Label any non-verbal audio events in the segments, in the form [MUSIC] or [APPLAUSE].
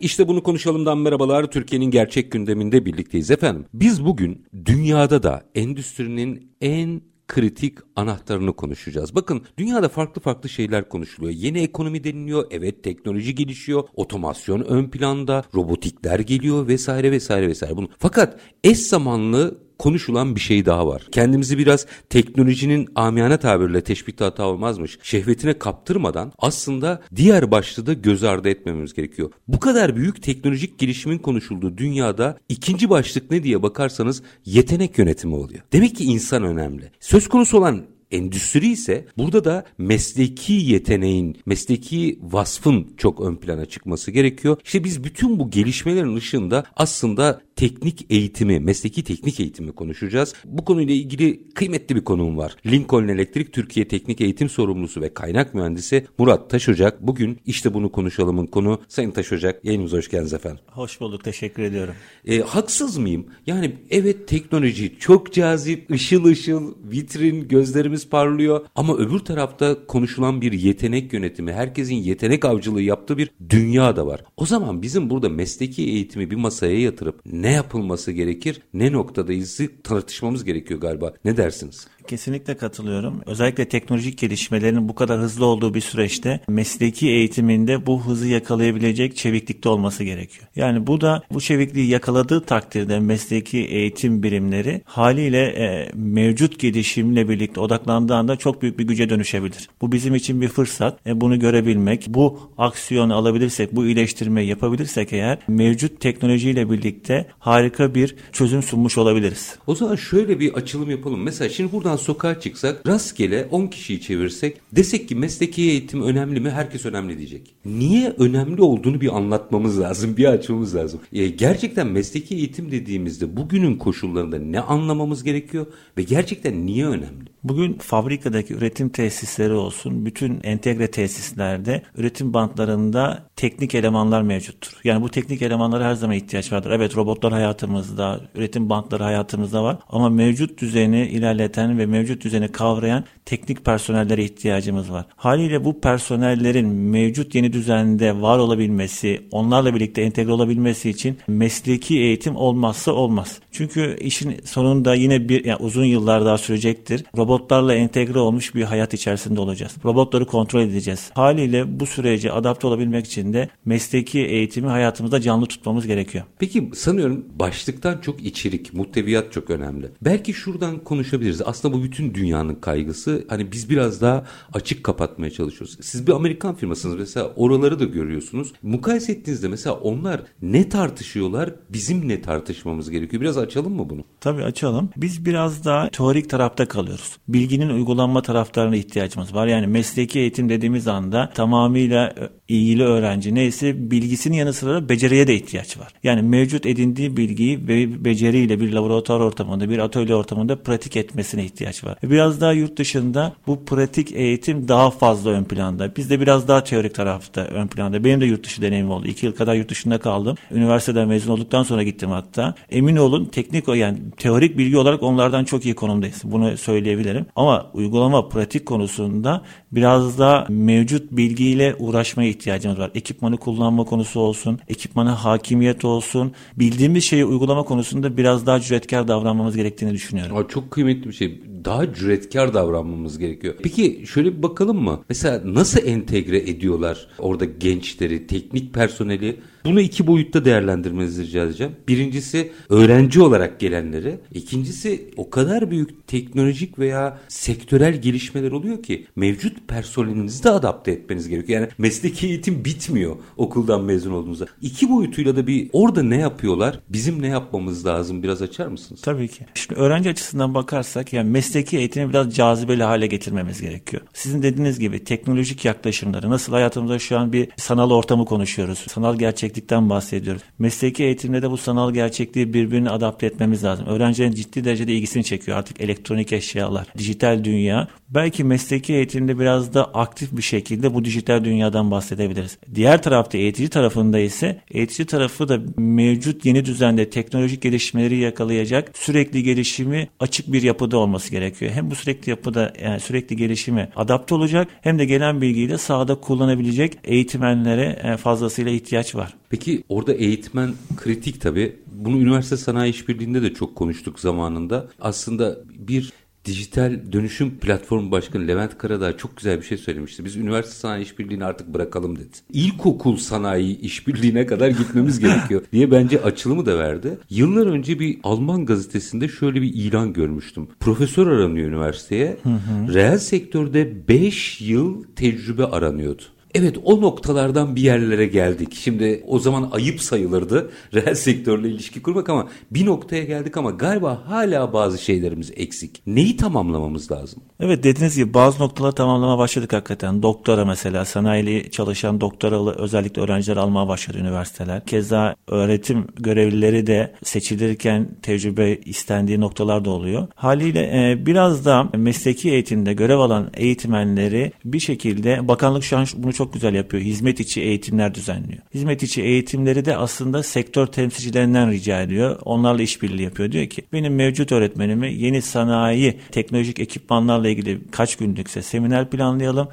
İşte bunu konuşalımdan merhabalar. Türkiye'nin gerçek gündeminde birlikteyiz efendim. Biz bugün dünyada da endüstrinin en kritik anahtarını konuşacağız. Bakın dünyada farklı farklı şeyler konuşuluyor. Yeni ekonomi deniliyor. Evet teknoloji gelişiyor. Otomasyon ön planda. Robotikler geliyor vesaire vesaire vesaire. Bunu. Fakat eş zamanlı konuşulan bir şey daha var. Kendimizi biraz teknolojinin amiyane tabirle teşbihte hata olmazmış. Şehvetine kaptırmadan aslında diğer başlığı da göz ardı etmemiz gerekiyor. Bu kadar büyük teknolojik gelişimin konuşulduğu dünyada ikinci başlık ne diye bakarsanız yetenek yönetimi oluyor. Demek ki insan önemli. Söz konusu olan Endüstri ise burada da mesleki yeteneğin, mesleki vasfın çok ön plana çıkması gerekiyor. İşte biz bütün bu gelişmelerin ışığında aslında teknik eğitimi, mesleki teknik eğitimi konuşacağız. Bu konuyla ilgili kıymetli bir konuğum var. Lincoln Elektrik Türkiye Teknik Eğitim Sorumlusu ve Kaynak Mühendisi Murat Taşocak. Bugün işte bunu konuşalımın konu. Sayın Taşocak yayınımıza hoş geldiniz efendim. Hoş bulduk, teşekkür ediyorum. E, haksız mıyım? Yani evet teknoloji çok cazip, ışıl ışıl, vitrin, gözlerimiz parlıyor. Ama öbür tarafta konuşulan bir yetenek yönetimi, herkesin yetenek avcılığı yaptığı bir dünya da var. O zaman bizim burada mesleki eğitimi bir masaya yatırıp ne yapılması gerekir, ne noktadayız tartışmamız gerekiyor galiba. Ne dersiniz? Kesinlikle katılıyorum. Özellikle teknolojik gelişmelerin bu kadar hızlı olduğu bir süreçte mesleki eğitiminde bu hızı yakalayabilecek çeviklikte olması gerekiyor. Yani bu da bu çevikliği yakaladığı takdirde mesleki eğitim birimleri haliyle e, mevcut gelişimle birlikte odaklandığı anda çok büyük bir güce dönüşebilir. Bu bizim için bir fırsat. E, bunu görebilmek, bu aksiyonu alabilirsek, bu iyileştirmeyi yapabilirsek eğer mevcut teknolojiyle birlikte harika bir çözüm sunmuş olabiliriz. O zaman şöyle bir açılım yapalım. Mesela şimdi buradan an sokağa çıksak rastgele 10 kişiyi çevirsek desek ki mesleki eğitim önemli mi? Herkes önemli diyecek. Niye önemli olduğunu bir anlatmamız lazım, bir açmamız lazım. E, gerçekten mesleki eğitim dediğimizde bugünün koşullarında ne anlamamız gerekiyor ve gerçekten niye önemli? Bugün fabrikadaki üretim tesisleri olsun, bütün entegre tesislerde üretim bantlarında teknik elemanlar mevcuttur. Yani bu teknik elemanlara her zaman ihtiyaç vardır. Evet robotlar hayatımızda, üretim bantları hayatımızda var ama mevcut düzeni ilerleten ve mevcut düzeni kavrayan teknik personellere ihtiyacımız var. Haliyle bu personellerin mevcut yeni düzende var olabilmesi, onlarla birlikte entegre olabilmesi için mesleki eğitim olmazsa olmaz. Çünkü işin sonunda yine bir yani uzun yıllar daha sürecektir. Robotlarla entegre olmuş bir hayat içerisinde olacağız. Robotları kontrol edeceğiz. Haliyle bu sürece adapte olabilmek için de mesleki eğitimi hayatımızda canlı tutmamız gerekiyor. Peki sanıyorum başlıktan çok içerik, muhteviyat çok önemli. Belki şuradan konuşabiliriz. Aslında bu bütün dünyanın kaygısı hani biz biraz daha açık kapatmaya çalışıyoruz. Siz bir Amerikan firmasınız mesela oraları da görüyorsunuz. Mukayese ettiğinizde mesela onlar ne tartışıyorlar bizim ne tartışmamız gerekiyor. Biraz açalım mı bunu? Tabii açalım. Biz biraz daha teorik tarafta kalıyoruz. Bilginin uygulanma taraflarına ihtiyacımız var. Yani mesleki eğitim dediğimiz anda tamamıyla ilgili öğrenci neyse bilgisinin yanı sıra beceriye de ihtiyaç var. Yani mevcut edindiği bilgiyi ve beceriyle bir laboratuvar ortamında, bir atölye ortamında pratik etmesine ihtiyaç var. Biraz daha yurt dışında bu pratik eğitim daha fazla ön planda. Bizde biraz daha teorik tarafta ön planda. Benim de yurt dışı deneyimim oldu. İki yıl kadar yurt dışında kaldım. Üniversiteden mezun olduktan sonra gittim hatta. Emin olun teknik yani teorik bilgi olarak onlardan çok iyi konumdayız. Bunu söyleyebilirim. Ama uygulama pratik konusunda biraz daha mevcut bilgiyle uğraşmaya ihtiyacımız var. Ekipmanı kullanma konusu olsun, ekipmana hakimiyet olsun. Bildiğimiz şeyi uygulama konusunda biraz daha cüretkar davranmamız gerektiğini düşünüyorum. Aa, çok kıymetli bir şey. Daha cüretkar davranmamız gerekiyor. Peki şöyle bir bakalım mı? Mesela nasıl entegre ediyorlar orada gençleri, teknik personeli bunu iki boyutta değerlendirmenizi rica edeceğim. Birincisi öğrenci olarak gelenleri. İkincisi o kadar büyük teknolojik veya sektörel gelişmeler oluyor ki mevcut personelinizi de adapte etmeniz gerekiyor. Yani mesleki eğitim bitmiyor okuldan mezun olduğunuzda. İki boyutuyla da bir orada ne yapıyorlar? Bizim ne yapmamız lazım? Biraz açar mısınız? Tabii ki. Şimdi öğrenci açısından bakarsak yani mesleki eğitimi biraz cazibeli hale getirmemiz gerekiyor. Sizin dediğiniz gibi teknolojik yaklaşımları nasıl hayatımızda şu an bir sanal ortamı konuşuyoruz. Sanal gerçek gerçeklikten bahsediyoruz. Mesleki eğitimde de bu sanal gerçekliği birbirine adapte etmemiz lazım. Öğrencilerin ciddi derecede ilgisini çekiyor artık elektronik eşyalar, dijital dünya. Belki mesleki eğitimde biraz da aktif bir şekilde bu dijital dünyadan bahsedebiliriz. Diğer tarafta eğitici tarafında ise eğitici tarafı da mevcut yeni düzende teknolojik gelişmeleri yakalayacak sürekli gelişimi açık bir yapıda olması gerekiyor. Hem bu sürekli yapıda yani sürekli gelişime adapte olacak hem de gelen bilgiyi de sahada kullanabilecek eğitmenlere e, fazlasıyla ihtiyaç var. Peki orada eğitmen kritik tabii. Bunu üniversite sanayi işbirliğinde de çok konuştuk zamanında. Aslında bir dijital dönüşüm platformu başkanı Levent Karadağ çok güzel bir şey söylemişti. Biz üniversite sanayi işbirliğini artık bırakalım dedi. İlkokul sanayi işbirliğine kadar gitmemiz gerekiyor [LAUGHS] diye bence açılımı da verdi. Yıllar önce bir Alman gazetesinde şöyle bir ilan görmüştüm. Profesör aranıyor üniversiteye. Hı hı. Reel sektörde 5 yıl tecrübe aranıyordu. Evet o noktalardan bir yerlere geldik. Şimdi o zaman ayıp sayılırdı [LAUGHS] reel sektörle ilişki kurmak ama bir noktaya geldik ama galiba hala bazı şeylerimiz eksik. Neyi tamamlamamız lazım? Evet dediğiniz gibi bazı noktaları tamamlama başladık hakikaten. Doktora mesela sanayili çalışan doktoralı özellikle öğrenciler almaya başladı üniversiteler. Keza öğretim görevlileri de seçilirken tecrübe istendiği noktalar da oluyor. Haliyle e, biraz da mesleki eğitimde görev alan eğitmenleri bir şekilde bakanlık şu an bunu çok çok güzel yapıyor. Hizmet içi eğitimler düzenliyor. Hizmet içi eğitimleri de aslında sektör temsilcilerinden rica ediyor. Onlarla işbirliği yapıyor. Diyor ki benim mevcut öğretmenimi yeni sanayi teknolojik ekipmanlarla ilgili kaç günlükse seminer planlayalım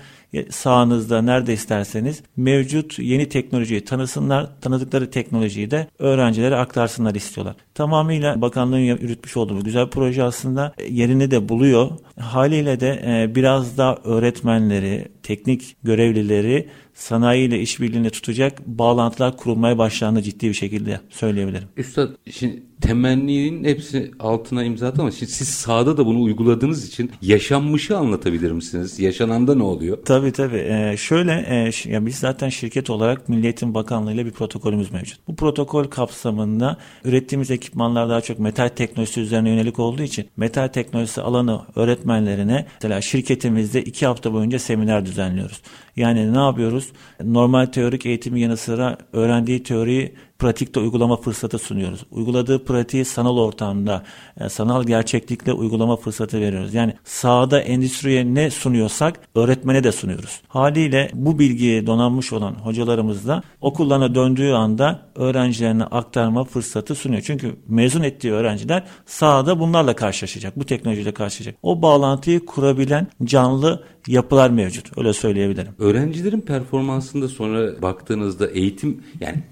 sağınızda nerede isterseniz mevcut yeni teknolojiyi tanısınlar. Tanıdıkları teknolojiyi de öğrencilere aktarsınlar istiyorlar. Tamamıyla bakanlığın yürütmüş olduğu güzel proje aslında e, yerini de buluyor. Haliyle de e, biraz da öğretmenleri, teknik görevlileri sanayiyle işbirliğini tutacak bağlantılar kurulmaya başlandı ciddi bir şekilde söyleyebilirim. Üstad şimdi temenninin hepsi altına imza attı ama şimdi siz sahada da bunu uyguladığınız için yaşanmışı anlatabilir misiniz? Yaşananda ne oluyor? Tabii tabii. Ee, şöyle e, ya biz zaten şirket olarak Milli Eğitim Bakanlığı ile bir protokolümüz mevcut. Bu protokol kapsamında ürettiğimiz ekipmanlar daha çok metal teknolojisi üzerine yönelik olduğu için metal teknolojisi alanı öğretmenlerine mesela şirketimizde iki hafta boyunca seminer düzenliyoruz. Yani ne yapıyoruz? Normal teorik eğitimi yanı sıra öğrendiği teoriyi pratikte uygulama fırsatı sunuyoruz. Uyguladığı pratiği sanal ortamda, e, sanal gerçeklikle uygulama fırsatı veriyoruz. Yani sahada endüstriye ne sunuyorsak öğretmene de sunuyoruz. Haliyle bu bilgiye donanmış olan hocalarımız da okullarına döndüğü anda öğrencilerine aktarma fırsatı sunuyor. Çünkü mezun ettiği öğrenciler sahada bunlarla karşılaşacak, bu teknolojiyle karşılaşacak. O bağlantıyı kurabilen canlı yapılar mevcut. Öyle söyleyebilirim. Öğrencilerin performansında sonra baktığınızda eğitim yani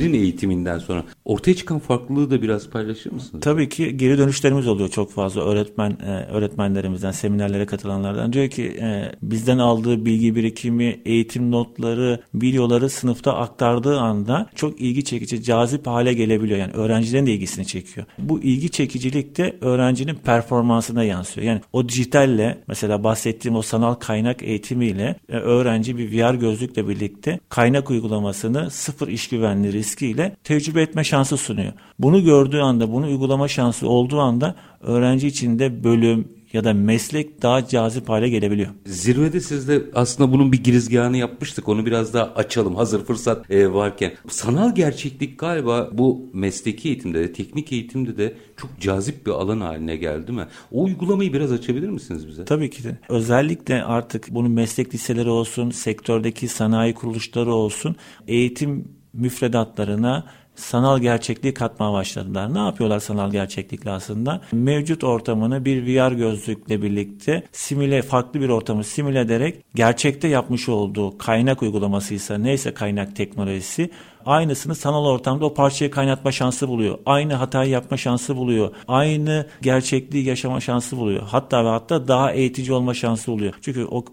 eğiticilerin eğitiminden sonra ortaya çıkan farklılığı da biraz paylaşır mısınız? Tabii ki geri dönüşlerimiz oluyor çok fazla öğretmen e, öğretmenlerimizden, seminerlere katılanlardan. Diyor ki e, bizden aldığı bilgi birikimi, eğitim notları, videoları sınıfta aktardığı anda çok ilgi çekici, cazip hale gelebiliyor. Yani öğrencilerin de ilgisini çekiyor. Bu ilgi çekicilik de öğrencinin performansına yansıyor. Yani o dijitalle mesela bahsettiğim o sanal kaynak eğitimiyle e, öğrenci bir VR gözlükle birlikte kaynak uygulamasını sıfır iş güvenliği riskiyle tecrübe etme şansı sunuyor. Bunu gördüğü anda, bunu uygulama şansı olduğu anda öğrenci için de bölüm, ya da meslek daha cazip hale gelebiliyor. Zirvede siz de aslında bunun bir girizgahını yapmıştık. Onu biraz daha açalım hazır fırsat e, varken. Sanal gerçeklik galiba bu mesleki eğitimde de teknik eğitimde de çok cazip bir alan haline geldi değil mi? O uygulamayı biraz açabilir misiniz bize? Tabii ki de. Özellikle artık bunun meslek liseleri olsun, sektördeki sanayi kuruluşları olsun, eğitim müfredatlarına sanal gerçekliği katmaya başladılar. Ne yapıyorlar sanal gerçeklikle aslında? Mevcut ortamını bir VR gözlükle birlikte simüle farklı bir ortamı simüle ederek gerçekte yapmış olduğu kaynak uygulamasıysa neyse kaynak teknolojisi aynısını sanal ortamda o parçayı kaynatma şansı buluyor. Aynı hatayı yapma şansı buluyor. Aynı gerçekliği yaşama şansı buluyor. Hatta ve hatta daha eğitici olma şansı buluyor. Çünkü o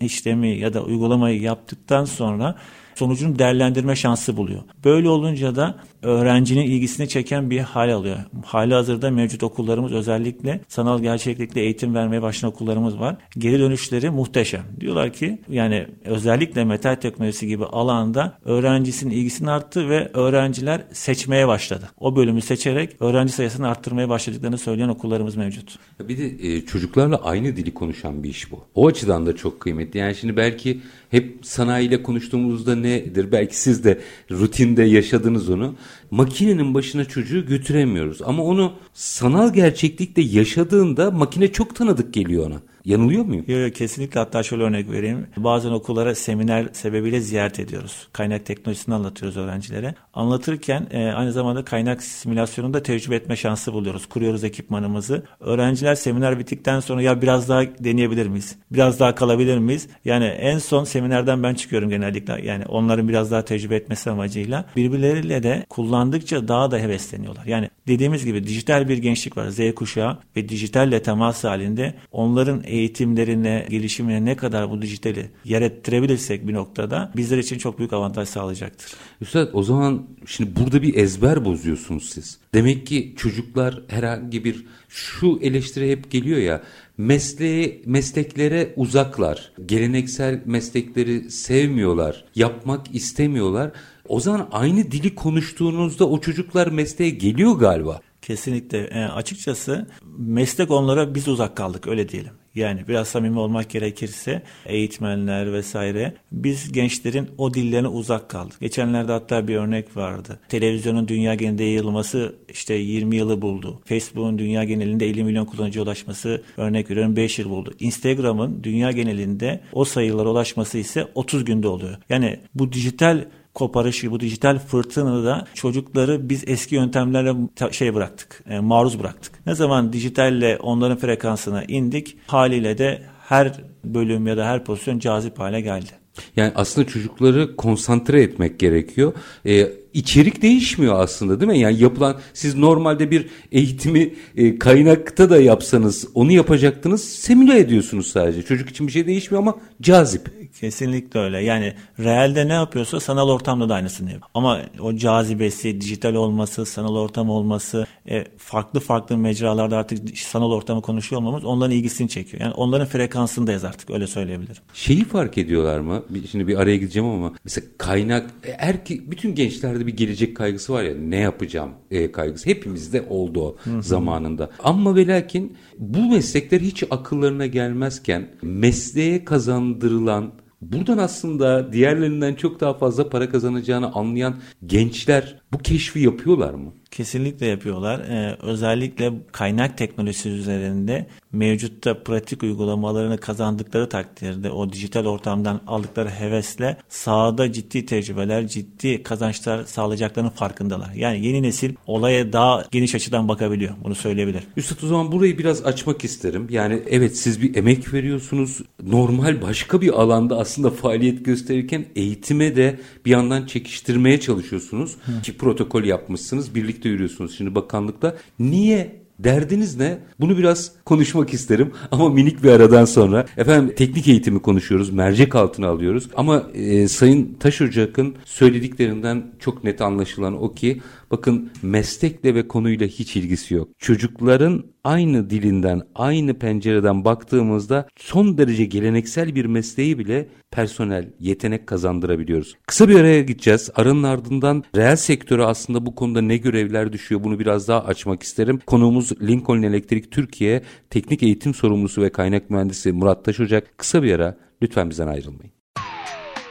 işlemi ya da uygulamayı yaptıktan sonra sonucunu değerlendirme şansı buluyor. Böyle olunca da öğrencinin ilgisini çeken bir hal alıyor. Hali hazırda mevcut okullarımız özellikle sanal gerçeklikle eğitim vermeye başlayan okullarımız var. Geri dönüşleri muhteşem. Diyorlar ki yani özellikle metal teknolojisi gibi alanda öğrencisinin ilgisini arttı ve öğrenciler seçmeye başladı. O bölümü seçerek öğrenci sayısını arttırmaya başladıklarını söyleyen okullarımız mevcut. Bir de e, çocuklarla aynı dili konuşan bir iş bu. O açıdan da çok kıymetli. Yani şimdi belki hep sanayiyle konuştuğumuzda nedir? Belki siz de rutinde yaşadınız onu. Makinenin başına çocuğu götüremiyoruz. Ama onu sanal gerçeklikte yaşadığında makine çok tanıdık geliyor ona. Yanılıyor muyum? Yok yok kesinlikle hatta şöyle örnek vereyim. Bazen okullara seminer sebebiyle ziyaret ediyoruz. Kaynak teknolojisini anlatıyoruz öğrencilere. Anlatırken e, aynı zamanda kaynak simülasyonunu da tecrübe etme şansı buluyoruz. Kuruyoruz ekipmanımızı. Öğrenciler seminer bittikten sonra ya biraz daha deneyebilir miyiz? Biraz daha kalabilir miyiz? Yani en son seminerden ben çıkıyorum genellikle. Yani onların biraz daha tecrübe etmesi amacıyla. Birbirleriyle de kullandıkça daha da hevesleniyorlar. Yani dediğimiz gibi dijital bir gençlik var. Z kuşağı ve dijitalle temas halinde onların eğitimlerine, gelişimine ne kadar bu dijitali yer ettirebilirsek bir noktada bizler için çok büyük avantaj sağlayacaktır. Üstad o zaman şimdi burada bir ezber bozuyorsunuz siz. Demek ki çocuklar herhangi bir şu eleştiri hep geliyor ya mesleğe, mesleklere uzaklar. Geleneksel meslekleri sevmiyorlar. Yapmak istemiyorlar. O zaman aynı dili konuştuğunuzda o çocuklar mesleğe geliyor galiba. Kesinlikle. E, açıkçası meslek onlara biz uzak kaldık öyle diyelim. Yani biraz samimi olmak gerekirse eğitmenler vesaire biz gençlerin o dillerine uzak kaldık. Geçenlerde hatta bir örnek vardı. Televizyonun dünya genelinde yayılması işte 20 yılı buldu. Facebook'un dünya genelinde 50 milyon kullanıcıya ulaşması örnek veriyorum 5 yıl buldu. Instagram'ın dünya genelinde o sayılara ulaşması ise 30 günde oluyor. Yani bu dijital koparışı, bu dijital fırtınada çocukları biz eski yöntemlerle şey bıraktık, e, maruz bıraktık. Ne zaman dijitalle onların frekansına indik, haliyle de her bölüm ya da her pozisyon cazip hale geldi. Yani aslında çocukları konsantre etmek gerekiyor. Ee, içerik değişmiyor aslında değil mi? Yani yapılan siz normalde bir eğitimi e, kaynakta da yapsanız onu yapacaktınız. Simüle ediyorsunuz sadece. Çocuk için bir şey değişmiyor ama cazip. Kesinlikle öyle. Yani realde ne yapıyorsa sanal ortamda da aynısını yapıyor. Ama o cazibesi, dijital olması, sanal ortam olması, e, farklı farklı mecralarda artık sanal ortamı konuşuyor olmamız onların ilgisini çekiyor. Yani onların frekansındayız artık öyle söyleyebilirim. Şeyi fark ediyorlar mı? Şimdi bir araya gideceğim ama mesela kaynak er ki bütün gençlerde bir gelecek kaygısı var ya ne yapacağım e, kaygısı. Hepimizde oldu o zamanında. Ama ve lakin bu meslekler hiç akıllarına gelmezken mesleğe kazandırılan Buradan aslında diğerlerinden çok daha fazla para kazanacağını anlayan gençler bu keşfi yapıyorlar mı? Kesinlikle yapıyorlar. Ee, özellikle kaynak teknolojisi üzerinde mevcutta pratik uygulamalarını kazandıkları takdirde o dijital ortamdan aldıkları hevesle sahada ciddi tecrübeler, ciddi kazançlar sağlayacaklarının farkındalar. Yani yeni nesil olaya daha geniş açıdan bakabiliyor. Bunu söyleyebilir. Üstad o zaman burayı biraz açmak isterim. Yani evet siz bir emek veriyorsunuz. Normal başka bir alanda aslında faaliyet gösterirken eğitime de bir yandan çekiştirmeye çalışıyorsunuz. Hı. Ki protokol yapmışsınız. Birlikte yürüyorsunuz şimdi bakanlıkta. Niye Derdiniz ne? Bunu biraz konuşmak isterim [LAUGHS] ama minik bir aradan sonra. Efendim teknik eğitimi konuşuyoruz, mercek altına alıyoruz. Ama e, Sayın Taş Ocak'ın söylediklerinden çok net anlaşılan o ki bakın meslekle ve konuyla hiç ilgisi yok. Çocukların aynı dilinden, aynı pencereden baktığımızda son derece geleneksel bir mesleği bile personel, yetenek kazandırabiliyoruz. Kısa bir araya gideceğiz. Aranın ardından reel sektöre aslında bu konuda ne görevler düşüyor bunu biraz daha açmak isterim. Konuğumuz Lincoln Elektrik Türkiye Teknik Eğitim Sorumlusu ve Kaynak Mühendisi Murat Taşocak. Kısa bir ara lütfen bizden ayrılmayın.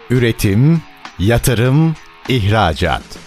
Üretim, yatırım, ihracat.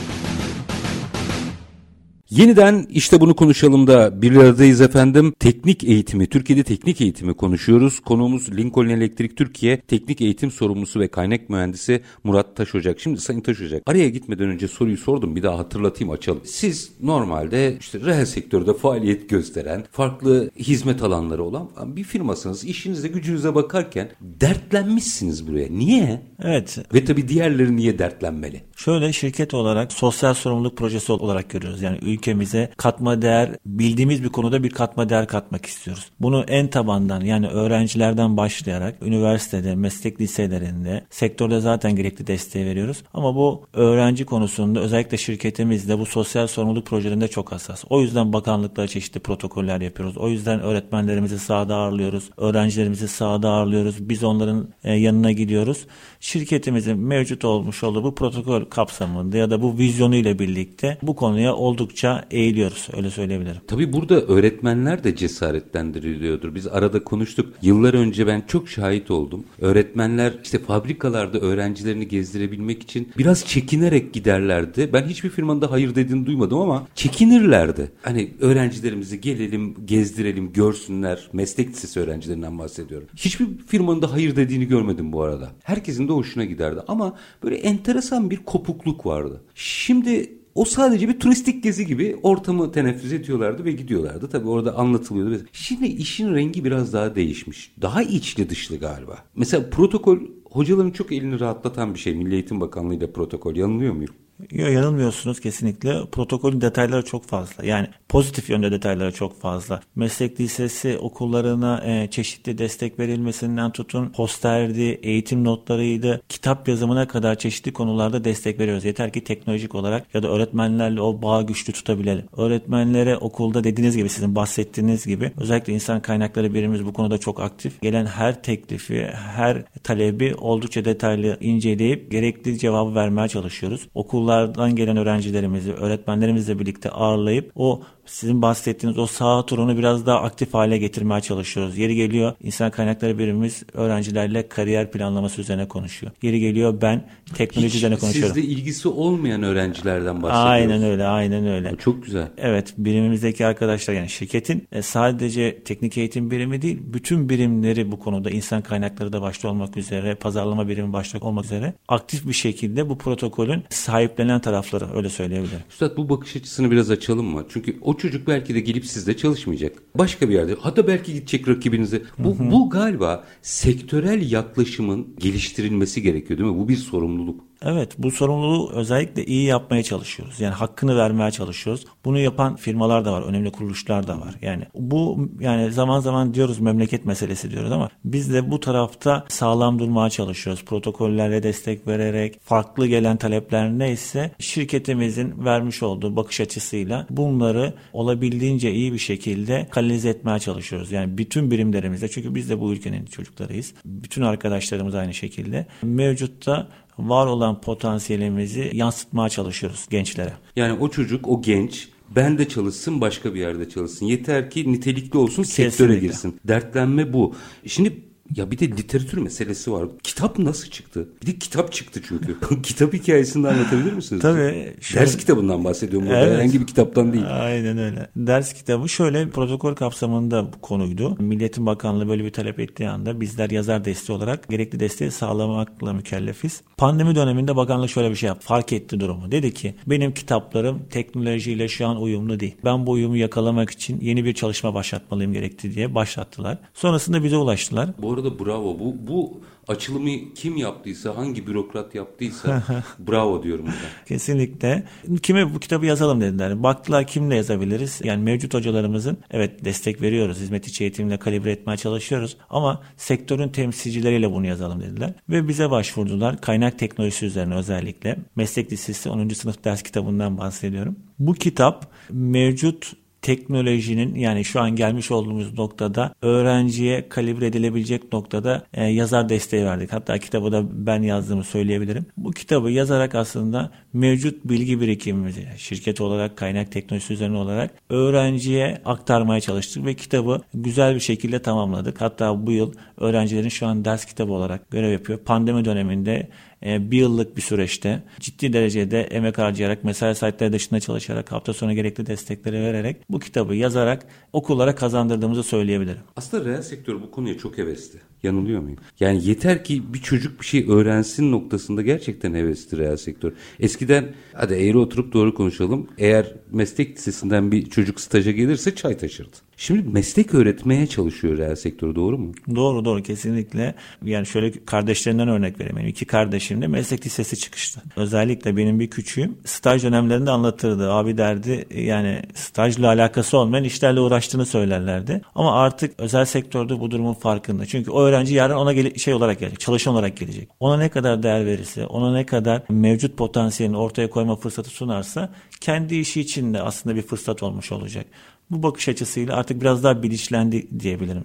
Yeniden işte bunu konuşalım da bir aradayız efendim. Teknik eğitimi, Türkiye'de teknik eğitimi konuşuyoruz. Konuğumuz Lincoln Elektrik Türkiye Teknik Eğitim Sorumlusu ve Kaynak Mühendisi Murat Taşocak. Şimdi Sayın Taşocak araya gitmeden önce soruyu sordum bir daha hatırlatayım açalım. Siz normalde işte reel sektörde faaliyet gösteren, farklı hizmet alanları olan bir firmasınız. İşinize gücünüze bakarken dertlenmişsiniz buraya. Niye? Evet. Ve tabii diğerleri niye dertlenmeli? Şöyle şirket olarak sosyal sorumluluk projesi olarak görüyoruz. Yani ülkemize katma değer bildiğimiz bir konuda bir katma değer katmak istiyoruz. Bunu en tabandan yani öğrencilerden başlayarak üniversitede, meslek liselerinde, sektörde zaten gerekli desteği veriyoruz. Ama bu öğrenci konusunda özellikle şirketimizde bu sosyal sorumluluk projelerinde çok hassas. O yüzden bakanlıklara çeşitli protokoller yapıyoruz. O yüzden öğretmenlerimizi sahada ağırlıyoruz. Öğrencilerimizi sahada ağırlıyoruz. Biz onların e, yanına gidiyoruz. Şirketimizin mevcut olmuş olduğu bu protokol kapsamında ya da bu vizyonu ile birlikte bu konuya oldukça eğiliyoruz. Öyle söyleyebilirim. Tabii burada öğretmenler de cesaretlendiriliyordur. Biz arada konuştuk. Yıllar önce ben çok şahit oldum. Öğretmenler işte fabrikalarda öğrencilerini gezdirebilmek için biraz çekinerek giderlerdi. Ben hiçbir firmanın da hayır dediğini duymadım ama çekinirlerdi. Hani öğrencilerimizi gelelim, gezdirelim, görsünler. Meslek lisesi öğrencilerinden bahsediyorum. Hiçbir firmanın da hayır dediğini görmedim bu arada. Herkesin de hoşuna giderdi ama böyle enteresan bir kopukluk vardı. Şimdi o sadece bir turistik gezi gibi ortamı teneffüs ediyorlardı ve gidiyorlardı. Tabii orada anlatılıyordu. Şimdi işin rengi biraz daha değişmiş. Daha içli dışlı galiba. Mesela protokol hocaların çok elini rahatlatan bir şey. Milli Eğitim Bakanlığı ile protokol. Yanılıyor muyum? Yok yanılmıyorsunuz kesinlikle. Protokolün detayları çok fazla. Yani pozitif yönde detayları çok fazla. Meslek lisesi okullarına e, çeşitli destek verilmesinden tutun posterdi, eğitim notlarıydı, kitap yazımına kadar çeşitli konularda destek veriyoruz. Yeter ki teknolojik olarak ya da öğretmenlerle o bağı güçlü tutabilelim. Öğretmenlere okulda dediğiniz gibi sizin bahsettiğiniz gibi özellikle insan kaynakları birimimiz bu konuda çok aktif. Gelen her teklifi, her talebi oldukça detaylı inceleyip gerekli cevabı vermeye çalışıyoruz. Okullar okullardan gelen öğrencilerimizi öğretmenlerimizle birlikte ağırlayıp o sizin bahsettiğiniz o sağ turunu biraz daha aktif hale getirmeye çalışıyoruz. Yeri geliyor insan kaynakları birimimiz öğrencilerle kariyer planlaması üzerine konuşuyor. Yeri geliyor ben teknoloji Hiç üzerine konuşuyorum. Sizde ilgisi olmayan öğrencilerden bahsediyoruz. Aynen öyle aynen öyle. Çok güzel. Evet birimimizdeki arkadaşlar yani şirketin e, sadece teknik eğitim birimi değil bütün birimleri bu konuda insan kaynakları da başta olmak üzere pazarlama birimi başta olmak üzere aktif bir şekilde bu protokolün sahiplenen tarafları öyle söyleyebilirim. Üstad bu bakış açısını biraz açalım mı? Çünkü o çocuk belki de gelip sizde çalışmayacak. Başka bir yerde. Hatta belki gidecek rakibinize. Bu, bu galiba sektörel yaklaşımın geliştirilmesi gerekiyor değil mi? Bu bir sorumluluk. Evet bu sorumluluğu özellikle iyi yapmaya çalışıyoruz. Yani hakkını vermeye çalışıyoruz. Bunu yapan firmalar da var, önemli kuruluşlar da var. Yani bu yani zaman zaman diyoruz memleket meselesi diyoruz ama biz de bu tarafta sağlam durmaya çalışıyoruz. Protokollerle destek vererek farklı gelen talepler neyse şirketimizin vermiş olduğu bakış açısıyla bunları olabildiğince iyi bir şekilde kanalize etmeye çalışıyoruz. Yani bütün birimlerimizde çünkü biz de bu ülkenin çocuklarıyız. Bütün arkadaşlarımız aynı şekilde. Mevcutta var olan potansiyelimizi yansıtmaya çalışıyoruz gençlere. Yani o çocuk, o genç ben de çalışsın başka bir yerde çalışsın. Yeter ki nitelikli olsun Kesinlikle. sektöre girsin. Dertlenme bu. Şimdi ya bir de literatür meselesi var. Kitap nasıl çıktı? Bir de kitap çıktı çünkü. [LAUGHS] kitap hikayesini anlatabilir misiniz? Tabii. Şöyle, Ders kitabından bahsediyorum burada. Evet, Herhangi bir kitaptan değil. Aynen öyle. Ders kitabı şöyle protokol kapsamında konuydu. Milliyetin Bakanlığı böyle bir talep ettiği anda bizler yazar desteği olarak gerekli desteği sağlamakla mükellefiz. Pandemi döneminde bakanlık şöyle bir şey yaptı. Fark etti durumu. Dedi ki benim kitaplarım teknolojiyle şu an uyumlu değil. Ben bu uyumu yakalamak için yeni bir çalışma başlatmalıyım gerekti diye başlattılar. Sonrasında bize ulaştılar. Bu arada bravo. Bu, bu açılımı kim yaptıysa, hangi bürokrat yaptıysa [LAUGHS] bravo diyorum burada. Kesinlikle. Kime bu kitabı yazalım dediler. Baktılar kimle yazabiliriz? Yani mevcut hocalarımızın evet destek veriyoruz. Hizmet içi eğitimle kalibre etmeye çalışıyoruz. Ama sektörün temsilcileriyle bunu yazalım dediler. Ve bize başvurdular. Kaynak teknolojisi üzerine özellikle. Meslek Lisesi 10. sınıf ders kitabından bahsediyorum. Bu kitap mevcut teknolojinin yani şu an gelmiş olduğumuz noktada öğrenciye kalibre edilebilecek noktada e, yazar desteği verdik. Hatta kitabı da ben yazdığımı söyleyebilirim. Bu kitabı yazarak aslında mevcut bilgi birikimimizi şirket olarak kaynak teknolojisi üzerine olarak öğrenciye aktarmaya çalıştık ve kitabı güzel bir şekilde tamamladık. Hatta bu yıl öğrencilerin şu an ders kitabı olarak görev yapıyor. Pandemi döneminde bir yıllık bir süreçte ciddi derecede emek harcayarak, mesai saatleri dışında çalışarak, hafta sonu gerekli destekleri vererek bu kitabı yazarak okullara kazandırdığımızı söyleyebilirim. Aslında reel sektör bu konuya çok hevesli. Yanılıyor muyum? Yani yeter ki bir çocuk bir şey öğrensin noktasında gerçekten hevesli reel sektör. Eskiden hadi eğri oturup doğru konuşalım. Eğer meslek lisesinden bir çocuk staja gelirse çay taşırdı. Şimdi meslek öğretmeye çalışıyor reel sektör doğru mu? Doğru doğru kesinlikle. Yani şöyle kardeşlerinden örnek vereyim. Benim iki kardeşim de meslek lisesi çıkıştı. Özellikle benim bir küçüğüm staj dönemlerinde anlatırdı. Abi derdi yani stajla alakası olmayan işlerle uğraştığını söylerlerdi. Ama artık özel sektörde bu durumun farkında. Çünkü o öğrenci yarın ona gele- şey olarak gelecek, çalışan olarak gelecek. Ona ne kadar değer verirse, ona ne kadar mevcut potansiyelini ortaya koyma fırsatı sunarsa kendi işi için de aslında bir fırsat olmuş olacak. Bu bakış açısıyla artık biraz daha bilinçlendi diyebilirim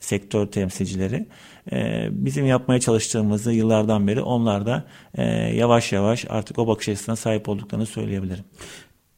sektör temsilcileri. Ee, bizim yapmaya çalıştığımızı yıllardan beri onlar da e, yavaş yavaş artık o bakış açısına sahip olduklarını söyleyebilirim.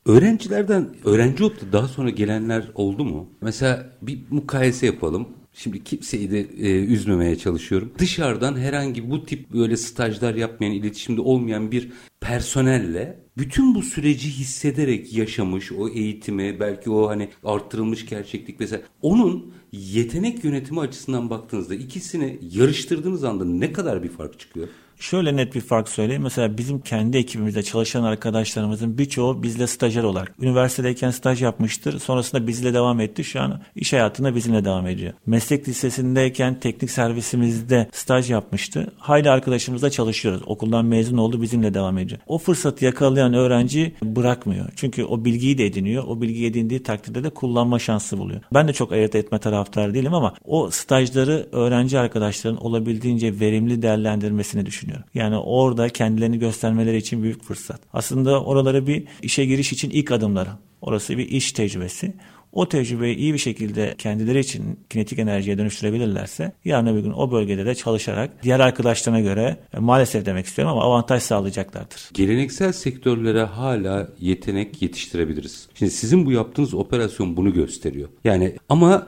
Öğrencilerden, öğrenci olup da daha sonra gelenler oldu mu? Mesela bir mukayese yapalım. Şimdi kimseyi de e, üzmemeye çalışıyorum. Dışarıdan herhangi bu tip böyle stajlar yapmayan, iletişimde olmayan bir personelle bütün bu süreci hissederek yaşamış o eğitimi, belki o hani arttırılmış gerçeklik mesela onun yetenek yönetimi açısından baktığınızda ikisini yarıştırdığınız anda ne kadar bir fark çıkıyor? Şöyle net bir fark söyleyeyim. Mesela bizim kendi ekibimizde çalışan arkadaşlarımızın birçoğu bizle stajyer olarak. Üniversitedeyken staj yapmıştır. Sonrasında bizle devam etti. Şu an iş hayatında bizimle devam ediyor. Meslek lisesindeyken teknik servisimizde staj yapmıştı. Hayli arkadaşımızla çalışıyoruz. Okuldan mezun oldu bizimle devam ediyor. O fırsatı yakalayan öğrenci bırakmıyor. Çünkü o bilgiyi de ediniyor. O bilgiyi edindiği takdirde de kullanma şansı buluyor. Ben de çok ayırt etme taraftarı değilim ama o stajları öğrenci arkadaşların olabildiğince verimli değerlendirmesini düşünüyorum düşünüyorum. Yani orada kendilerini göstermeleri için büyük fırsat. Aslında oraları bir işe giriş için ilk adımları. Orası bir iş tecrübesi. O tecrübeyi iyi bir şekilde kendileri için kinetik enerjiye dönüştürebilirlerse yarın öbür gün o bölgede de çalışarak diğer arkadaşlarına göre e, maalesef demek istiyorum ama avantaj sağlayacaklardır. Geleneksel sektörlere hala yetenek yetiştirebiliriz. Şimdi sizin bu yaptığınız operasyon bunu gösteriyor. Yani ama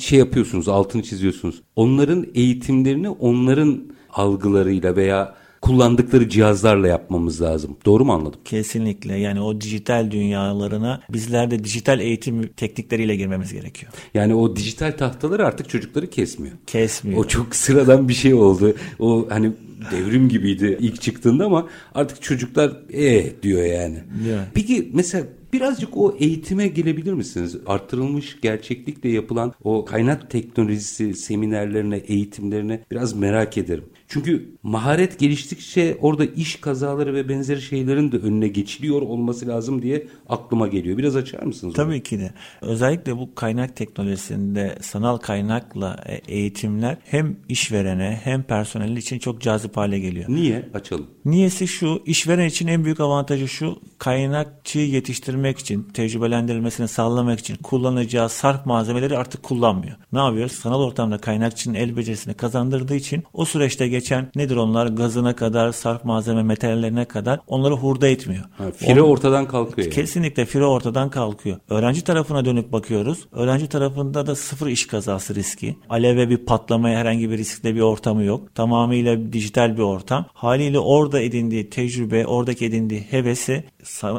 şey yapıyorsunuz altını çiziyorsunuz. Onların eğitimlerini onların algılarıyla veya kullandıkları cihazlarla yapmamız lazım. Doğru mu anladım? Kesinlikle. Yani o dijital dünyalarına bizler de dijital eğitim teknikleriyle girmemiz gerekiyor. Yani o dijital tahtaları artık çocukları kesmiyor. Kesmiyor. O çok sıradan bir şey oldu. O hani devrim gibiydi ilk çıktığında ama artık çocuklar eh diyor yani. Yeah. Peki mesela Birazcık o eğitime gelebilir misiniz? Arttırılmış gerçeklikle yapılan o kaynak teknolojisi seminerlerine, eğitimlerine biraz merak ederim. Çünkü maharet geliştikçe orada iş kazaları ve benzeri şeylerin de önüne geçiliyor olması lazım diye aklıma geliyor. Biraz açar mısınız? Tabii onu? ki de. Özellikle bu kaynak teknolojisinde sanal kaynakla e, eğitimler hem işverene hem personel için çok cazip hale geliyor. Niye? Açalım. Niyesi şu, işveren için en büyük avantajı şu, kaynakçıyı yetiştirmek için, tecrübelendirilmesini sağlamak için kullanacağı sarf malzemeleri artık kullanmıyor. Ne yapıyor? Sanal ortamda kaynakçının el becerisini kazandırdığı için o süreçte geçen nedir onlar? Gazına kadar, sarf malzeme metallerine kadar onları hurda etmiyor. Ha, fire Onu, ortadan kalkıyor. Yani. Kesinlikle fire ortadan kalkıyor. Öğrenci tarafına dönüp bakıyoruz. Öğrenci tarafında da sıfır iş kazası riski. Aleve bir patlamaya herhangi bir riskle bir ortamı yok. Tamamıyla dijital bir ortam. Haliyle orada edindiği tecrübe, oradaki edindiği hevesi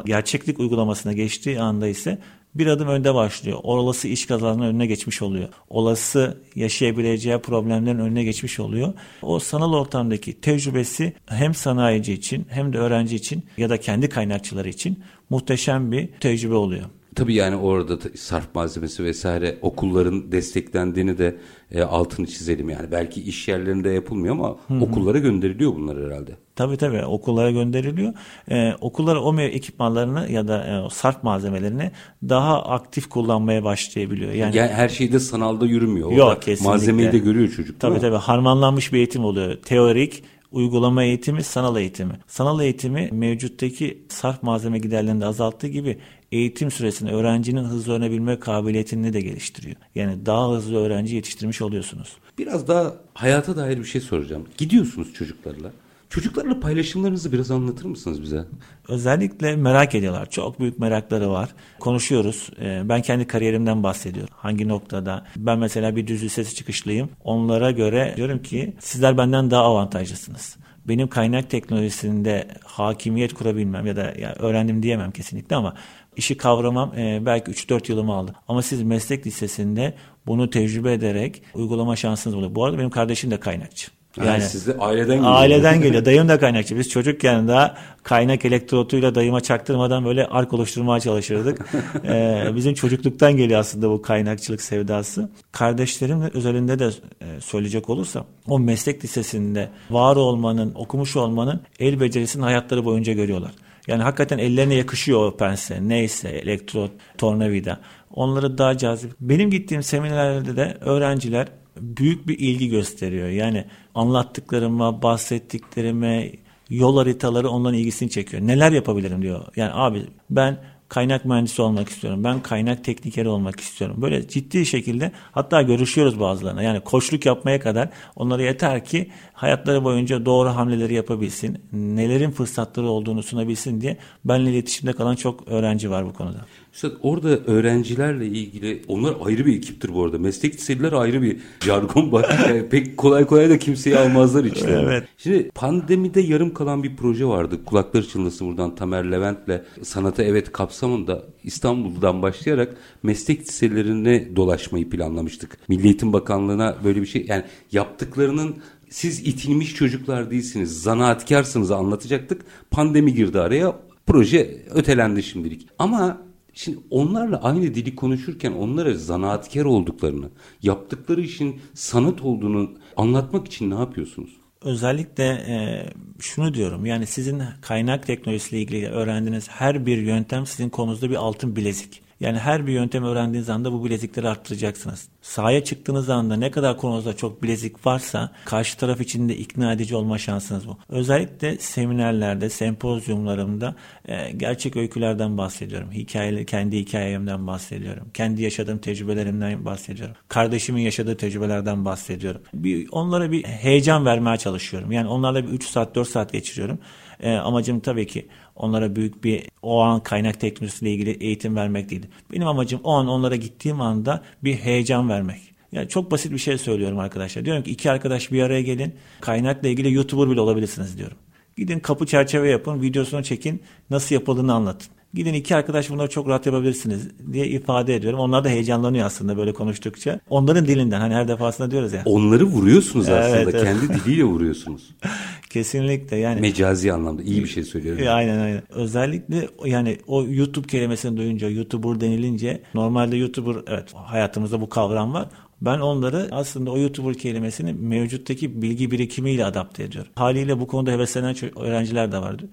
gerçeklik uygulamasına geçtiği anda ise bir adım önde başlıyor. Olası iş kazasının önüne geçmiş oluyor. Olası yaşayabileceği problemlerin önüne geçmiş oluyor. O sanal ortamdaki tecrübesi hem sanayici için hem de öğrenci için ya da kendi kaynakçıları için muhteşem bir tecrübe oluyor. Tabii yani orada sarf malzemesi vesaire okulların desteklendiğini de e, altını çizelim yani. Belki iş yerlerinde yapılmıyor ama Hı-hı. okullara gönderiliyor bunlar herhalde. Tabii tabii okullara gönderiliyor. Ee, okullar o ekipmanlarını ya da e, sarf malzemelerini daha aktif kullanmaya başlayabiliyor. Yani, yani her şeyde sanalda yürümüyor. Orada Yok kesinlikle. Malzemeyi de görüyor çocuk. Tabii tabii harmanlanmış bir eğitim oluyor. Teorik uygulama eğitimi, sanal eğitimi. Sanal eğitimi mevcuttaki sarf malzeme giderlerini de azalttığı gibi eğitim süresinde öğrencinin hızlı öğrenebilme kabiliyetini de geliştiriyor. Yani daha hızlı öğrenci yetiştirmiş oluyorsunuz. Biraz daha hayata dair bir şey soracağım. Gidiyorsunuz çocuklarla. Çocuklarla paylaşımlarınızı biraz anlatır mısınız bize? Özellikle merak ediyorlar. Çok büyük merakları var. Konuşuyoruz. Ee, ben kendi kariyerimden bahsediyorum. Hangi noktada? Ben mesela bir düz lisesi çıkışlıyım. Onlara göre diyorum ki sizler benden daha avantajlısınız benim kaynak teknolojisinde hakimiyet kurabilmem ya da ya öğrendim diyemem kesinlikle ama işi kavramam e, belki 3-4 yılımı aldı. Ama siz meslek lisesinde bunu tecrübe ederek uygulama şansınız oluyor. Bu arada benim kardeşim de kaynakçı. Yani, yani sizde aileden geliyor. Aileden geliyor. [LAUGHS] Dayım da kaynakçı. Biz çocukken daha kaynak elektrotuyla dayıma çaktırmadan böyle ark oluşturmaya çalışırdık. [LAUGHS] ee, bizim çocukluktan geliyor aslında bu kaynakçılık sevdası. Kardeşlerim özelinde de e, söyleyecek olursa o meslek lisesinde var olmanın, okumuş olmanın el becerisini hayatları boyunca görüyorlar. Yani hakikaten ellerine yakışıyor o pense, neyse, elektrot, tornavida. Onları daha cazip. Benim gittiğim seminerlerde de öğrenciler büyük bir ilgi gösteriyor. Yani anlattıklarıma, bahsettiklerime, yol haritaları onların ilgisini çekiyor. Neler yapabilirim diyor. Yani abi ben kaynak mühendisi olmak istiyorum. Ben kaynak teknikeri olmak istiyorum. Böyle ciddi şekilde hatta görüşüyoruz bazılarına. Yani koçluk yapmaya kadar onlara yeter ki hayatları boyunca doğru hamleleri yapabilsin. Nelerin fırsatları olduğunu sunabilsin diye benimle iletişimde kalan çok öğrenci var bu konuda. Üstad orada öğrencilerle ilgili onlar ayrı bir ekiptir bu arada. Meslek liseliler ayrı bir jargon var. [LAUGHS] Yani pek kolay kolay da kimseyi almazlar içlerine. evet. Şimdi pandemide yarım kalan bir proje vardı. Kulaklar çınlasın buradan Tamer Levent'le Sanata Evet kapsamında İstanbul'dan başlayarak meslek liselerine dolaşmayı planlamıştık. Milli Eğitim Bakanlığı'na böyle bir şey yani yaptıklarının siz itilmiş çocuklar değilsiniz, zanaatkarsınız anlatacaktık. Pandemi girdi araya. Proje ötelendi şimdilik. Ama Şimdi onlarla aynı dili konuşurken onlara zanaatkar olduklarını, yaptıkları işin sanat olduğunu anlatmak için ne yapıyorsunuz? Özellikle e, şunu diyorum yani sizin kaynak teknolojisiyle ilgili öğrendiğiniz her bir yöntem sizin konunuzda bir altın bilezik. Yani her bir yöntem öğrendiğiniz anda bu bilezikleri arttıracaksınız. Sahaya çıktığınız anda ne kadar konunuzda çok bilezik varsa karşı taraf için de ikna edici olma şansınız bu. Özellikle seminerlerde, sempozyumlarımda e, gerçek öykülerden bahsediyorum. Hikayeleri, kendi hikayemden bahsediyorum. Kendi yaşadığım tecrübelerimden bahsediyorum. Kardeşimin yaşadığı tecrübelerden bahsediyorum. Bir, onlara bir heyecan vermeye çalışıyorum. Yani onlarla bir 3 saat 4 saat geçiriyorum. E, amacım tabii ki onlara büyük bir o an kaynak teknolojisiyle ilgili eğitim vermek değil. Benim amacım o an onlara gittiğim anda bir heyecan vermek. Yani çok basit bir şey söylüyorum arkadaşlar. Diyorum ki iki arkadaş bir araya gelin. Kaynakla ilgili YouTuber bile olabilirsiniz diyorum. Gidin kapı çerçeve yapın, videosunu çekin, nasıl yapıldığını anlatın. Gidin iki arkadaş bunları çok rahat yapabilirsiniz diye ifade ediyorum. Onlar da heyecanlanıyor aslında böyle konuştukça. Onların dilinden hani her defasında diyoruz ya. Onları vuruyorsunuz aslında. Evet, evet. Kendi diliyle vuruyorsunuz. [LAUGHS] Kesinlikle yani. Mecazi anlamda iyi bir şey söylüyorum. E, aynen aynen. Özellikle yani o YouTube kelimesini duyunca, YouTuber denilince normalde YouTuber evet hayatımızda bu kavram var. Ben onları aslında o YouTuber kelimesini mevcuttaki bilgi birikimiyle adapte ediyorum. Haliyle bu konuda heveslenen öğrenciler de vardı.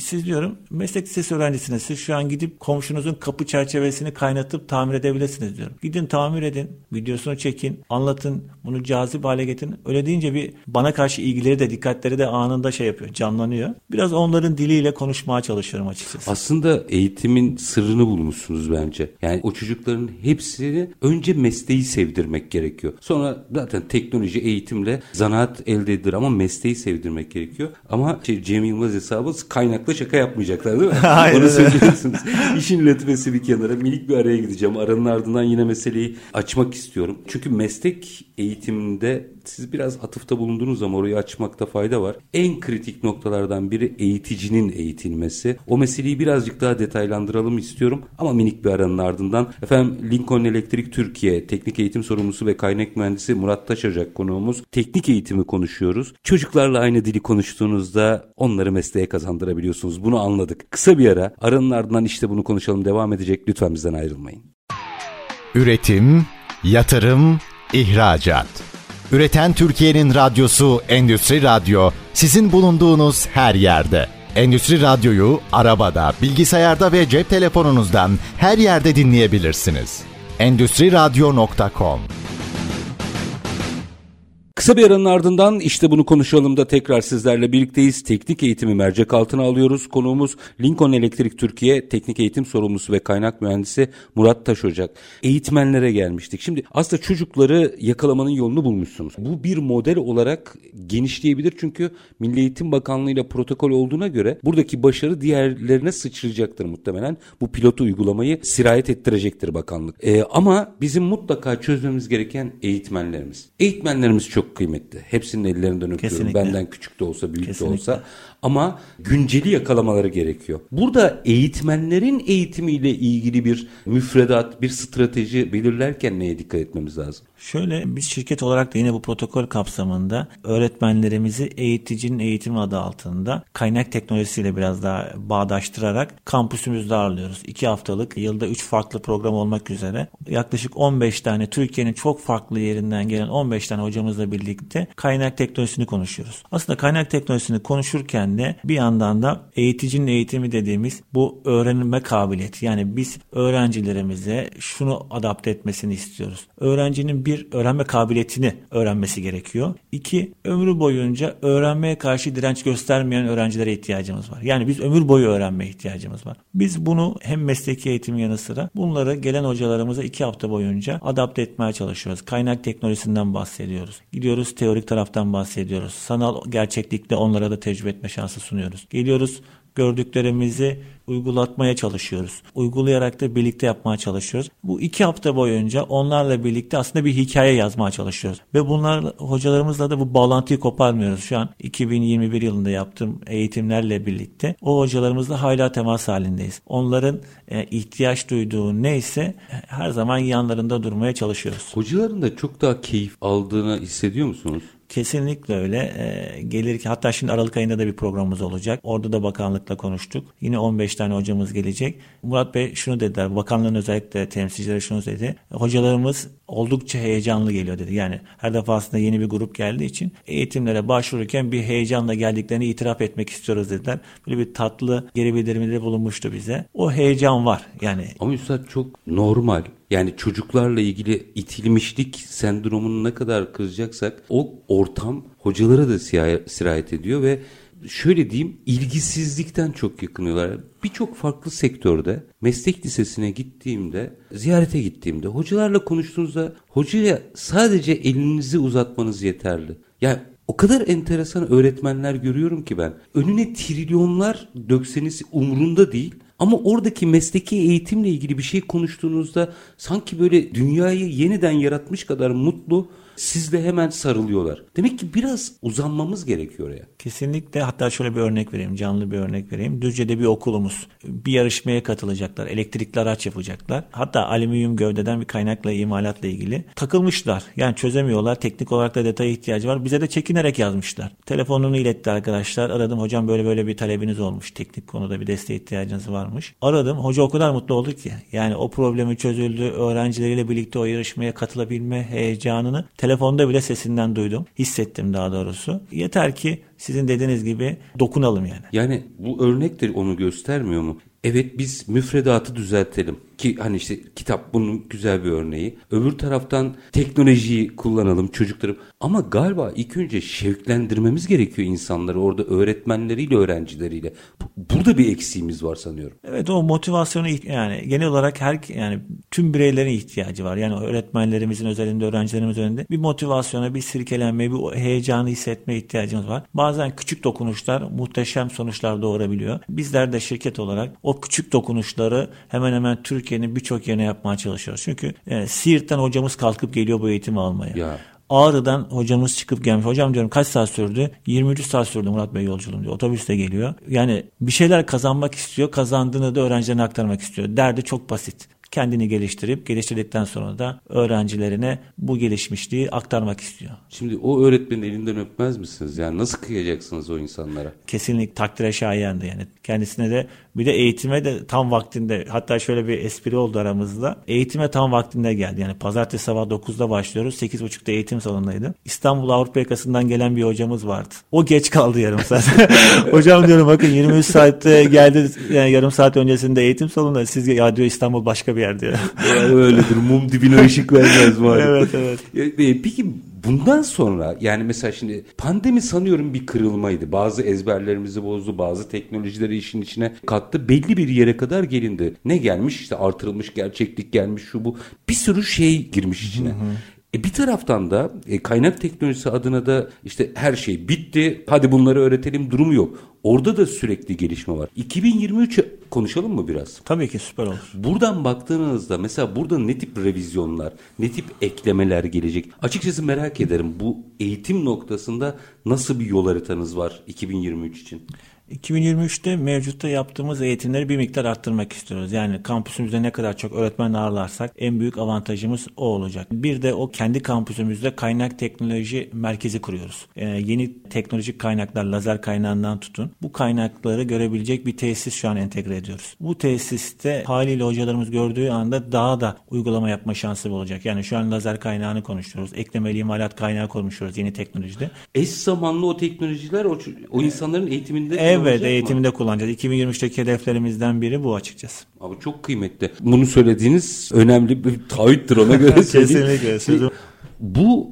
Siz diyorum meslek lisesi öğrencisiniz. Siz şu an gidip komşunuzun kapı çerçevesini kaynatıp tamir edebilirsiniz diyorum. Gidin tamir edin, videosunu çekin, anlatın, bunu cazip hale getirin. Öyle deyince bir bana karşı ilgileri de dikkatleri de anında şey yapıyor, canlanıyor. Biraz onların diliyle konuşmaya çalışıyorum açıkçası. Aslında eğitimin sırrını bulmuşsunuz bence. Yani o çocukların hepsini önce mesleği sevdirmek gerekiyor. Sonra zaten teknoloji eğitimle zanaat elde edilir ama mesleği sevdirmek gerekiyor. Ama şey, Cem Yılmaz hesabı kaynakla şaka yapmayacaklar değil mi? [LAUGHS] Aynen Onu söylüyorsunuz. İşin lütfesi bir kenara minik bir araya gideceğim. Aranın ardından yine meseleyi açmak istiyorum. Çünkü meslek eğitiminde siz biraz atıfta bulundunuz ama orayı açmakta fayda var. En kritik noktalardan biri eğiticinin eğitilmesi. O meseleyi birazcık daha detaylandıralım istiyorum ama minik bir aranın ardından. Efendim Lincoln Elektrik Türkiye Teknik Eğitim Sorumlusu ve Kaynak Mühendisi Murat Taşacak konuğumuz. Teknik eğitimi konuşuyoruz. Çocuklarla aynı dili konuştuğunuzda onları mesleğe kazandırabiliyorsunuz. Bunu anladık. Kısa bir ara aranın ardından işte bunu konuşalım devam edecek. Lütfen bizden ayrılmayın. Üretim, yatırım, ihracat. Üreten Türkiye'nin radyosu Endüstri Radyo sizin bulunduğunuz her yerde. Endüstri Radyo'yu arabada, bilgisayarda ve cep telefonunuzdan her yerde dinleyebilirsiniz. Endüstri Radyo.com Kısa bir aranın ardından işte bunu konuşalım da tekrar sizlerle birlikteyiz. Teknik eğitimi mercek altına alıyoruz. Konuğumuz Lincoln Elektrik Türkiye Teknik Eğitim Sorumlusu ve Kaynak Mühendisi Murat Taşocak. Eğitmenlere gelmiştik. Şimdi aslında çocukları yakalamanın yolunu bulmuşsunuz. Bu bir model olarak genişleyebilir çünkü Milli Eğitim Bakanlığı ile protokol olduğuna göre buradaki başarı diğerlerine sıçrayacaktır muhtemelen. Bu pilot uygulamayı sirayet ettirecektir bakanlık. Ee, ama bizim mutlaka çözmemiz gereken eğitmenlerimiz. Eğitmenlerimiz çok kıymetli. Hepsinin ellerinden öpüyorum. Kesinlikle. Benden küçük de olsa büyük Kesinlikle. de olsa. Ama günceli yakalamaları gerekiyor. Burada eğitmenlerin eğitimiyle ilgili bir müfredat, bir strateji belirlerken neye dikkat etmemiz lazım? Şöyle biz şirket olarak da yine bu protokol kapsamında öğretmenlerimizi eğiticinin eğitimi adı altında kaynak teknolojisiyle biraz daha bağdaştırarak kampüsümüzde ağırlıyoruz. İki haftalık yılda üç farklı program olmak üzere yaklaşık 15 tane Türkiye'nin çok farklı yerinden gelen 15 tane hocamızla birlikte kaynak teknolojisini konuşuyoruz. Aslında kaynak teknolojisini konuşurken de bir yandan da eğiticinin eğitimi dediğimiz bu öğrenme kabiliyeti. Yani biz öğrencilerimize şunu adapte etmesini istiyoruz. Öğrencinin bir öğrenme kabiliyetini öğrenmesi gerekiyor. İki, ömrü boyunca öğrenmeye karşı direnç göstermeyen öğrencilere ihtiyacımız var. Yani biz ömür boyu öğrenmeye ihtiyacımız var. Biz bunu hem mesleki eğitim yanı sıra bunları gelen hocalarımıza iki hafta boyunca adapte etmeye çalışıyoruz. Kaynak teknolojisinden bahsediyoruz. Gidiyoruz teorik taraftan bahsediyoruz. Sanal gerçeklikte onlara da tecrübe etme şansı sunuyoruz. Geliyoruz gördüklerimizi uygulatmaya çalışıyoruz. Uygulayarak da birlikte yapmaya çalışıyoruz. Bu iki hafta boyunca onlarla birlikte aslında bir hikaye yazmaya çalışıyoruz. Ve bunlar hocalarımızla da bu bağlantıyı koparmıyoruz. Şu an 2021 yılında yaptığım eğitimlerle birlikte o hocalarımızla hala temas halindeyiz. Onların e, ihtiyaç duyduğu neyse her zaman yanlarında durmaya çalışıyoruz. Hocaların da çok daha keyif aldığını hissediyor musunuz? Kesinlikle öyle. E, gelir ki hatta şimdi Aralık ayında da bir programımız olacak. Orada da bakanlıkla konuştuk. Yine 15 tane hocamız gelecek. Murat Bey şunu dediler. Bakanlığın özellikle temsilcileri şunu dedi. Hocalarımız oldukça heyecanlı geliyor dedi. Yani her defasında yeni bir grup geldiği için eğitimlere başvururken bir heyecanla geldiklerini itiraf etmek istiyoruz dediler. Böyle bir tatlı geri bildirimleri bulunmuştu bize. O heyecan var. Yani Ama Üstad çok normal. Yani çocuklarla ilgili itilmişlik sendromunu ne kadar kızacaksak o ortam hocalara da sirayet ediyor ve şöyle diyeyim ilgisizlikten çok yakınıyorlar. Birçok farklı sektörde meslek lisesine gittiğimde, ziyarete gittiğimde hocalarla konuştuğunuzda hocaya sadece elinizi uzatmanız yeterli. Yani o kadar enteresan öğretmenler görüyorum ki ben. Önüne trilyonlar dökseniz umrunda değil. Ama oradaki mesleki eğitimle ilgili bir şey konuştuğunuzda sanki böyle dünyayı yeniden yaratmış kadar mutlu sizle hemen sarılıyorlar. Demek ki biraz uzanmamız gerekiyor ya. Kesinlikle hatta şöyle bir örnek vereyim canlı bir örnek vereyim. Düzce'de bir okulumuz bir yarışmaya katılacaklar. Elektrikli araç yapacaklar. Hatta alüminyum gövdeden bir kaynakla imalatla ilgili takılmışlar. Yani çözemiyorlar. Teknik olarak da detaya ihtiyacı var. Bize de çekinerek yazmışlar. Telefonunu iletti arkadaşlar. Aradım hocam böyle böyle bir talebiniz olmuş. Teknik konuda bir desteğe ihtiyacınız varmış. Aradım. Hoca o kadar mutlu oldu ki. Yani o problemi çözüldü. Öğrencileriyle birlikte o yarışmaya katılabilme heyecanını telefonda bile sesinden duydum. Hissettim daha doğrusu. Yeter ki sizin dediğiniz gibi dokunalım yani. Yani bu örnektir onu göstermiyor mu? Evet biz müfredatı düzeltelim. Ki hani işte kitap bunun güzel bir örneği. Öbür taraftan teknolojiyi kullanalım çocuklarım. Ama galiba ilk önce şevklendirmemiz gerekiyor insanları orada öğretmenleriyle öğrencileriyle. Burada bir eksiğimiz var sanıyorum. Evet o motivasyonu yani genel olarak her yani tüm bireylerin ihtiyacı var. Yani öğretmenlerimizin özelinde öğrencilerimizin önünde bir motivasyona, bir sirkelenme, bir heyecanı hissetme ihtiyacımız var. Bazen küçük dokunuşlar muhteşem sonuçlar doğurabiliyor. Bizler de şirket olarak o küçük dokunuşları hemen hemen Türk Türkiye'nin birçok yerine yapmaya çalışıyoruz. Çünkü yani Siirt'ten hocamız kalkıp geliyor bu eğitimi almaya. Ya. Ağrı'dan hocamız çıkıp gelmiş. Hocam diyorum kaç saat sürdü? 23 saat sürdü Murat Bey yolculuğum diyor. Otobüste geliyor. Yani bir şeyler kazanmak istiyor. Kazandığını da öğrencilerine aktarmak istiyor. Derdi çok basit kendini geliştirip geliştirdikten sonra da öğrencilerine bu gelişmişliği aktarmak istiyor. Şimdi o öğretmenin elinden öpmez misiniz? Yani nasıl kıyacaksınız o insanlara? Kesinlikle takdire şayandı yani. Kendisine de bir de eğitime de tam vaktinde hatta şöyle bir espri oldu aramızda. Eğitime tam vaktinde geldi. Yani pazartesi sabah 9'da başlıyoruz. 8.30'da eğitim salonundaydı. İstanbul Avrupa yakasından gelen bir hocamız vardı. O geç kaldı yarım saat. [LAUGHS] Hocam diyorum bakın 23 saatte geldi yani yarım saat öncesinde eğitim salonunda siz ya diyor İstanbul başka bir yer diyor. [LAUGHS] Öyledir. Mum dibine ışık vermez var. [LAUGHS] evet evet. E, peki bundan sonra yani mesela şimdi pandemi sanıyorum bir kırılmaydı. Bazı ezberlerimizi bozdu, bazı teknolojileri işin içine kattı. Belli bir yere kadar gelindi. Ne gelmiş? İşte artırılmış gerçeklik gelmiş şu bu. Bir sürü şey girmiş içine. Hı hı. E bir taraftan da e, kaynak teknolojisi adına da işte her şey bitti. Hadi bunları öğretelim durumu yok. Orada da sürekli gelişme var. 2023'ü konuşalım mı biraz? Tabii ki süper olur. Buradan baktığınızda mesela burada ne tip revizyonlar, ne tip eklemeler gelecek? Açıkçası merak ederim bu eğitim noktasında nasıl bir yol haritanız var 2023 için? 2023'te mevcutta yaptığımız eğitimleri bir miktar arttırmak istiyoruz. Yani kampüsümüzde ne kadar çok öğretmen ağırlarsak en büyük avantajımız o olacak. Bir de o kendi kampüsümüzde kaynak teknoloji merkezi kuruyoruz. Ee, yeni teknolojik kaynaklar, lazer kaynağından tutun. Bu kaynakları görebilecek bir tesis şu an entegre ediyoruz. Bu tesiste haliyle hocalarımız gördüğü anda daha da uygulama yapma şansı olacak. Yani şu an lazer kaynağını konuşuyoruz. Eklemeli imalat kaynağı konuşuyoruz yeni teknolojide. Eş zamanlı o teknolojiler o, o insanların eğitiminde Evet eğitimde mı? kullanacağız. 2023'teki hedeflerimizden biri bu açıkçası. Abi çok kıymetli. Bunu söylediğiniz önemli bir taahhüttür ona göre [LAUGHS] söyleyeyim. Kesinlikle. Sözüm. Bu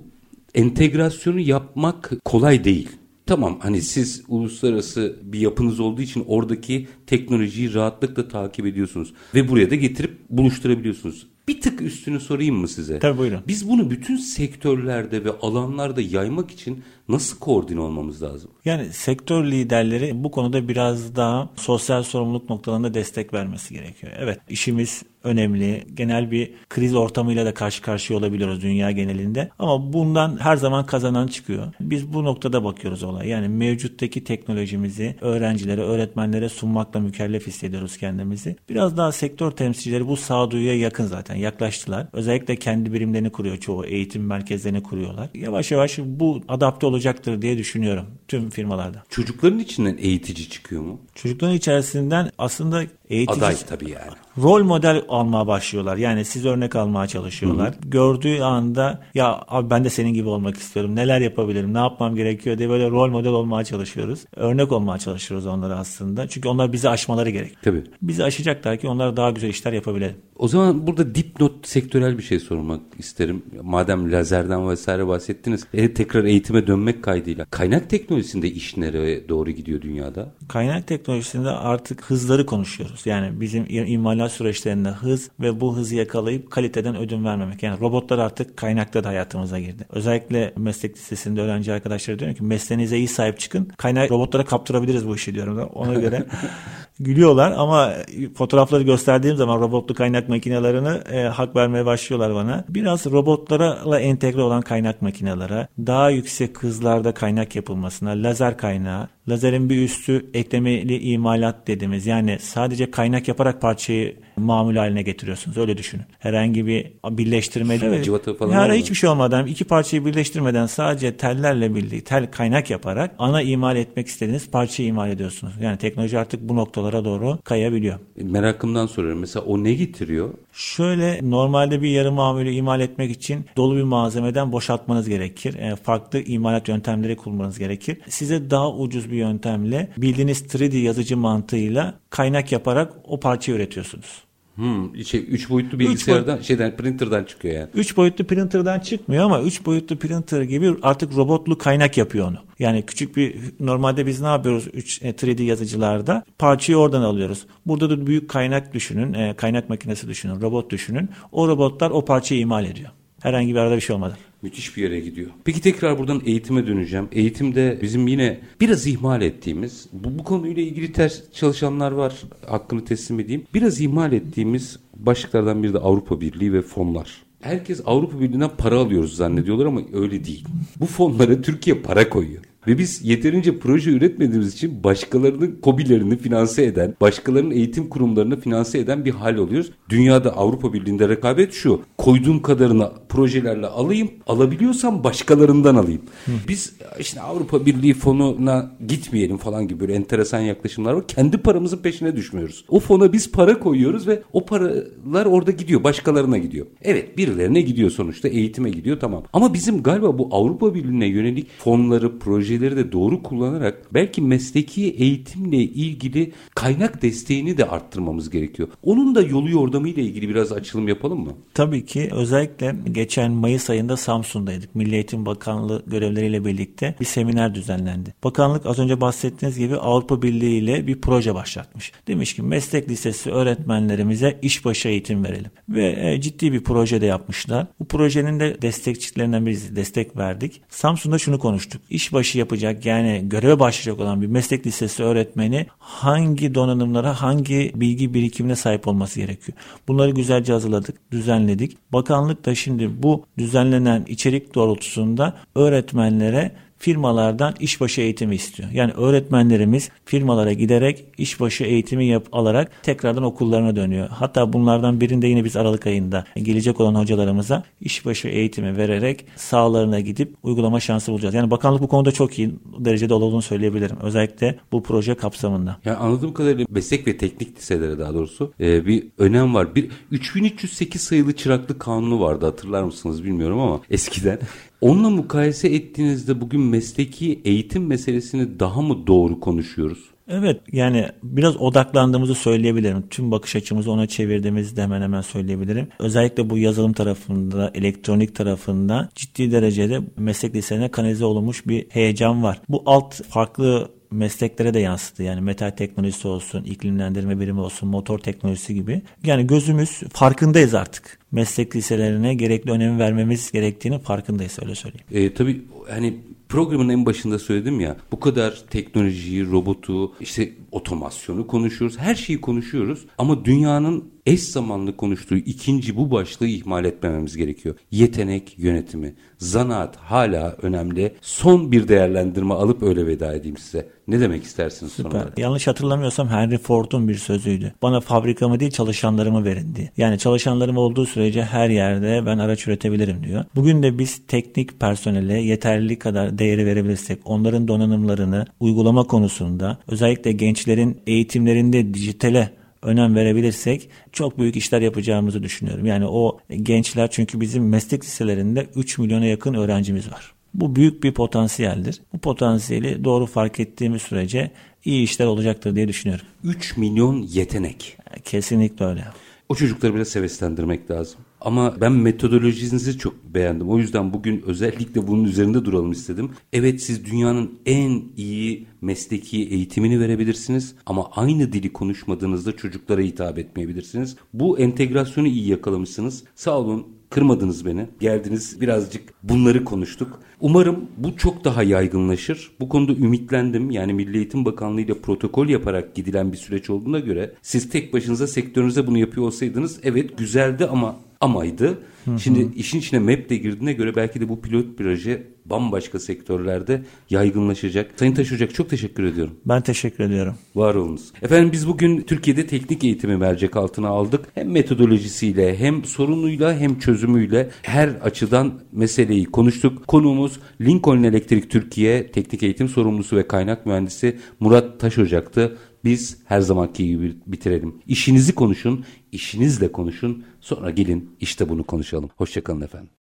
entegrasyonu yapmak kolay değil. Tamam hani siz uluslararası bir yapınız olduğu için oradaki teknolojiyi rahatlıkla takip ediyorsunuz ve buraya da getirip buluşturabiliyorsunuz. Bir tık üstünü sorayım mı size? Tabii buyurun. Biz bunu bütün sektörlerde ve alanlarda yaymak için nasıl koordine olmamız lazım? Yani sektör liderleri bu konuda biraz daha sosyal sorumluluk noktalarında destek vermesi gerekiyor. Evet işimiz önemli. Genel bir kriz ortamıyla da karşı karşıya olabiliyoruz dünya genelinde. Ama bundan her zaman kazanan çıkıyor. Biz bu noktada bakıyoruz olay. Yani mevcuttaki teknolojimizi öğrencilere, öğretmenlere sunmakla mükellef hissediyoruz kendimizi. Biraz daha sektör temsilcileri bu sağduyuya yakın zaten yaklaştılar. Özellikle kendi birimlerini kuruyor çoğu. Eğitim merkezlerini kuruyorlar. Yavaş yavaş bu adapte olacaktır diye düşünüyorum tüm firmalarda. Çocukların içinden eğitici çıkıyor mu? Çocukların içerisinden aslında eğitici... Aday tabii yani. Rol model almaya başlıyorlar. Yani siz örnek almaya çalışıyorlar. Hı-hı. Gördüğü anda ya abi ben de senin gibi olmak istiyorum. Neler yapabilirim? Ne yapmam gerekiyor diye böyle rol model olmaya çalışıyoruz. Örnek olmaya çalışıyoruz onlara aslında. Çünkü onlar bizi aşmaları gerek. Tabii. Bizi aşacaklar ki onlar daha güzel işler yapabilelim. O zaman burada dipnot sektörel bir şey sormak isterim. Madem lazerden vesaire bahsettiniz. E, tekrar eğitime dönmek kaydıyla. Kaynak teknolojisinde iş nereye doğru gidiyor dünyada? Kaynak teknolojisinde artık hızları konuşuyoruz. Yani bizim imalat süreçlerinde hız ve bu hızı yakalayıp kaliteden ödün vermemek. Yani robotlar artık kaynakta da hayatımıza girdi. Özellikle meslek lisesinde öğrenci arkadaşlar diyor ki mesleğinize iyi sahip çıkın. Kaynak robotlara kaptırabiliriz bu işi diyorum. Ona göre [LAUGHS] gülüyorlar ama fotoğrafları gösterdiğim zaman robotlu kaynak makinelerini e, hak vermeye başlıyorlar bana. Biraz robotlarla entegre olan kaynak makinelere, daha yüksek hızlarda kaynak yapılmasına, lazer kaynağı, lazerin bir üstü eklemeli imalat dediğimiz yani sadece kaynak yaparak parçayı mamul haline getiriyorsunuz. Öyle düşünün. Herhangi bir birleştirme değil. Cıvata falan yani hiçbir şey olmadan iki parçayı birleştirmeden sadece tellerle birlikte tel kaynak yaparak ana imal etmek istediğiniz parçayı imal ediyorsunuz. Yani teknoloji artık bu noktalara doğru kayabiliyor. E, merakımdan soruyorum. Mesela o ne getiriyor? Şöyle normalde bir yarı mamülü imal etmek için dolu bir malzemeden boşaltmanız gerekir. E, farklı imalat yöntemleri kullanmanız gerekir. Size daha ucuz bir yöntemle bildiğiniz 3D yazıcı mantığıyla kaynak yaparak o parçayı üretiyorsunuz. Hmm, şey, üç boyutlu bilgisayardan üç şeyden printer'dan çıkıyor yani. Üç boyutlu printer'dan çıkmıyor ama üç boyutlu printer gibi artık robotlu kaynak yapıyor onu. Yani küçük bir normalde biz ne yapıyoruz 3 3D e, yazıcılarda? Parçayı oradan alıyoruz. Burada da büyük kaynak düşünün, e, kaynak makinesi düşünün, robot düşünün. O robotlar o parçayı imal ediyor. Herhangi bir arada bir şey olmadı. Müthiş bir yere gidiyor. Peki tekrar buradan eğitime döneceğim. Eğitimde bizim yine biraz ihmal ettiğimiz, bu, bu konuyla ilgili ters çalışanlar var, hakkını teslim edeyim. Biraz ihmal ettiğimiz başlıklardan biri de Avrupa Birliği ve fonlar. Herkes Avrupa Birliği'nden para alıyoruz zannediyorlar ama öyle değil. Bu fonlara Türkiye para koyuyor. Ve biz yeterince proje üretmediğimiz için başkalarının kobilerini finanse eden, başkalarının eğitim kurumlarını finanse eden bir hal oluyoruz. Dünyada Avrupa Birliği'nde rekabet şu. Koyduğum kadarını projelerle alayım, alabiliyorsam başkalarından alayım. Hı. Biz işte Avrupa Birliği fonuna gitmeyelim falan gibi böyle enteresan yaklaşımlar var. Kendi paramızın peşine düşmüyoruz. O fona biz para koyuyoruz ve o paralar orada gidiyor, başkalarına gidiyor. Evet, birilerine gidiyor sonuçta, eğitime gidiyor tamam. Ama bizim galiba bu Avrupa Birliği'ne yönelik fonları, proje projeleri de doğru kullanarak belki mesleki eğitimle ilgili kaynak desteğini de arttırmamız gerekiyor. Onun da yolu yordamı ile ilgili biraz açılım yapalım mı? Tabii ki özellikle geçen Mayıs ayında Samsun'daydık. Milli Eğitim Bakanlığı görevleriyle birlikte bir seminer düzenlendi. Bakanlık az önce bahsettiğiniz gibi Avrupa Birliği ile bir proje başlatmış. Demiş ki meslek lisesi öğretmenlerimize işbaşı eğitim verelim. Ve e, ciddi bir proje de yapmışlar. Bu projenin de destekçilerinden birisi destek verdik. Samsun'da şunu konuştuk. İşbaşı yapacak yani göreve başlayacak olan bir meslek lisesi öğretmeni hangi donanımlara hangi bilgi birikimine sahip olması gerekiyor. Bunları güzelce hazırladık, düzenledik. Bakanlık da şimdi bu düzenlenen içerik doğrultusunda öğretmenlere firmalardan işbaşı eğitimi istiyor. Yani öğretmenlerimiz firmalara giderek işbaşı eğitimi yap alarak tekrardan okullarına dönüyor. Hatta bunlardan birinde yine biz Aralık ayında gelecek olan hocalarımıza işbaşı eğitimi vererek sahalarına gidip uygulama şansı bulacağız. Yani bakanlık bu konuda çok iyi derecede olduğunu söyleyebilirim. Özellikle bu proje kapsamında. Yani anladığım kadarıyla meslek ve teknik liselere daha doğrusu e, bir önem var. Bir 3308 sayılı çıraklık kanunu vardı hatırlar mısınız bilmiyorum ama [LAUGHS] eskiden. Onunla mukayese ettiğinizde bugün mesleki eğitim meselesini daha mı doğru konuşuyoruz? Evet yani biraz odaklandığımızı söyleyebilirim. Tüm bakış açımızı ona çevirdiğimizi hemen hemen söyleyebilirim. Özellikle bu yazılım tarafında, elektronik tarafında ciddi derecede meslek liselerine kanalize olunmuş bir heyecan var. Bu alt farklı mesleklere de yansıdı. Yani metal teknolojisi olsun, iklimlendirme birimi olsun, motor teknolojisi gibi. Yani gözümüz farkındayız artık. Meslek liselerine gerekli önemi vermemiz gerektiğini farkındayız öyle söyleyeyim. E, tabii hani programın en başında söyledim ya bu kadar teknolojiyi, robotu, işte otomasyonu konuşuyoruz. Her şeyi konuşuyoruz ama dünyanın eş zamanlı konuştuğu ikinci bu başlığı ihmal etmememiz gerekiyor. Yetenek yönetimi. Zanaat hala önemli. Son bir değerlendirme alıp öyle veda edeyim size. Ne demek istersiniz Süper. sonra? Yanlış hatırlamıyorsam Henry Ford'un bir sözüydü. Bana fabrikamı değil çalışanlarımı verin diye. Yani çalışanlarım olduğu sürece her yerde ben araç üretebilirim diyor. Bugün de biz teknik personele yeterli kadar değeri verebilirsek onların donanımlarını uygulama konusunda özellikle gençlerin eğitimlerinde dijitale önem verebilirsek çok büyük işler yapacağımızı düşünüyorum. Yani o gençler çünkü bizim meslek liselerinde 3 milyona yakın öğrencimiz var. Bu büyük bir potansiyeldir. Bu potansiyeli doğru fark ettiğimiz sürece iyi işler olacaktır diye düşünüyorum. 3 milyon yetenek. Kesinlikle öyle. O çocukları biraz heveslendirmek lazım. Ama ben metodolojinizi çok beğendim. O yüzden bugün özellikle bunun üzerinde duralım istedim. Evet siz dünyanın en iyi mesleki eğitimini verebilirsiniz ama aynı dili konuşmadığınızda çocuklara hitap etmeyebilirsiniz. Bu entegrasyonu iyi yakalamışsınız. Sağ olun kırmadınız beni. Geldiniz birazcık bunları konuştuk. Umarım bu çok daha yaygınlaşır. Bu konuda ümitlendim. Yani Milli Eğitim Bakanlığı ile protokol yaparak gidilen bir süreç olduğuna göre siz tek başınıza sektörünüze bunu yapıyor olsaydınız evet güzeldi ama amaydı. Şimdi işin içine MEP de girdiğine göre belki de bu pilot proje bambaşka sektörlerde yaygınlaşacak. Sayın Taş Ocak çok teşekkür ediyorum. Ben teşekkür ediyorum. Var olunuz. Efendim biz bugün Türkiye'de teknik eğitimi mercek altına aldık. Hem metodolojisiyle hem sorunuyla hem çözümüyle her açıdan meseleyi konuştuk. Konuğumuz Lincoln Elektrik Türkiye Teknik Eğitim Sorumlusu ve Kaynak Mühendisi Murat Taş Ocak'tı. Biz her zamanki gibi bitirelim. İşinizi konuşun, işinizle konuşun. Sonra gelin işte bunu konuşalım. Hoşçakalın efendim.